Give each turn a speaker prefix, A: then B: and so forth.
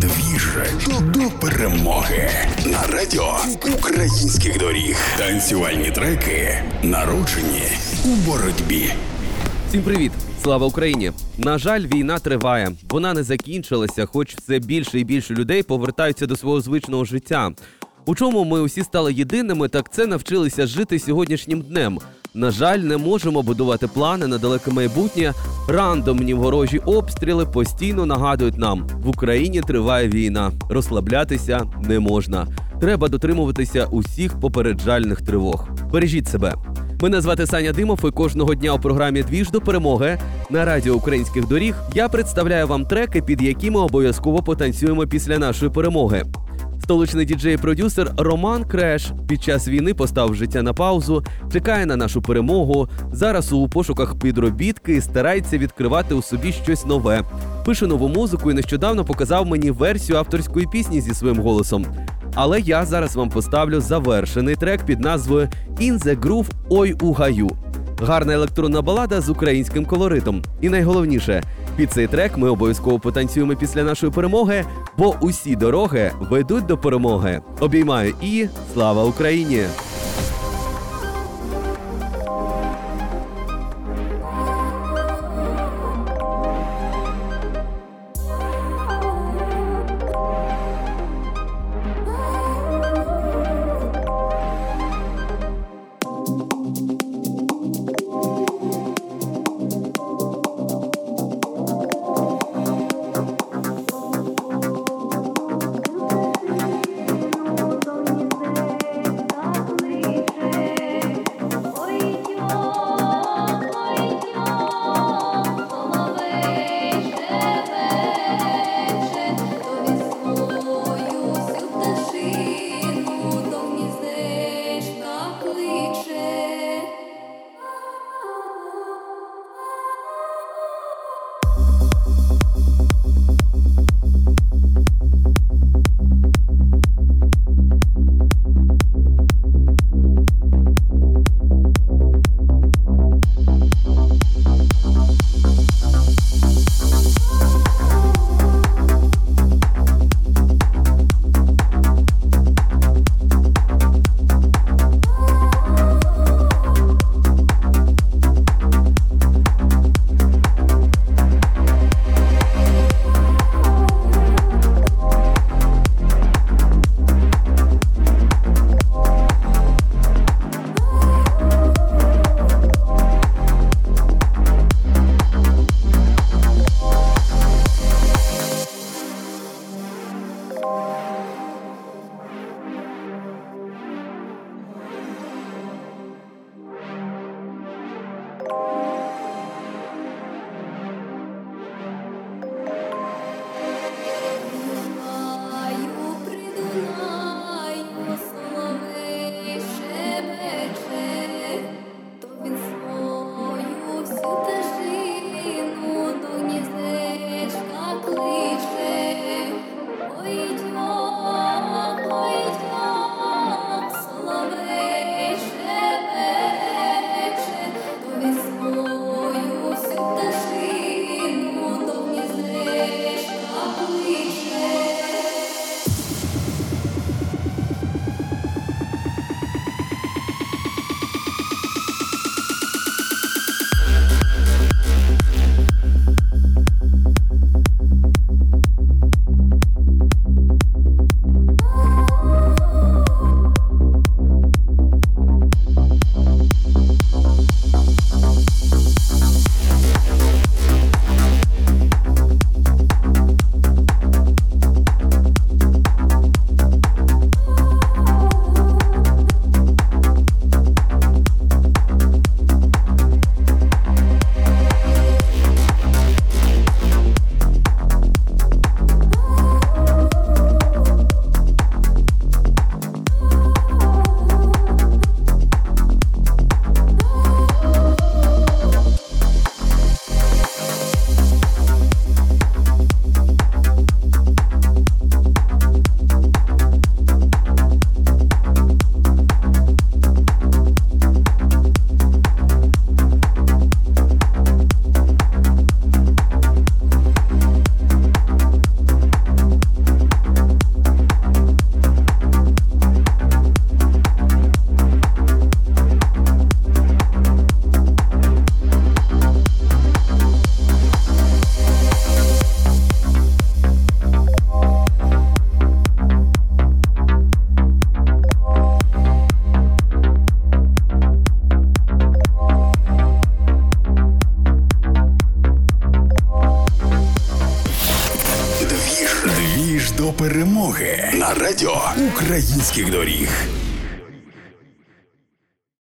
A: Двіж до перемоги на радіо українських доріг. Танцювальні треки народжені у боротьбі.
B: Всім привіт! Слава Україні! На жаль, війна триває. Вона не закінчилася, хоч все більше і більше людей повертаються до свого звичного життя. У чому ми усі стали єдиними, так це навчилися жити сьогоднішнім днем. На жаль, не можемо будувати плани на далеке майбутнє. Рандомні ворожі обстріли постійно нагадують нам: в Україні триває війна. Розслаблятися не можна. Треба дотримуватися усіх попереджальних тривог. Бережіть себе. Мене звати Саня Димов, і кожного дня у програмі Двіж до перемоги на радіо українських доріг я представляю вам треки, під які ми обов'язково потанцюємо після нашої перемоги. Столичний діджей-продюсер Роман Креш під час війни поставив життя на паузу, чекає на нашу перемогу. Зараз у пошуках підробітки старається відкривати у собі щось нове. Пише нову музику і нещодавно показав мені версію авторської пісні зі своїм голосом. Але я зараз вам поставлю завершений трек під назвою «In the Groove Ой у гаю. Гарна електронна балада з українським колоритом. І найголовніше, під цей трек ми обов'язково потанцюємо після нашої перемоги, бо усі дороги ведуть до перемоги. Обіймаю і слава Україні!
A: Перемоги на радіо українських доріг.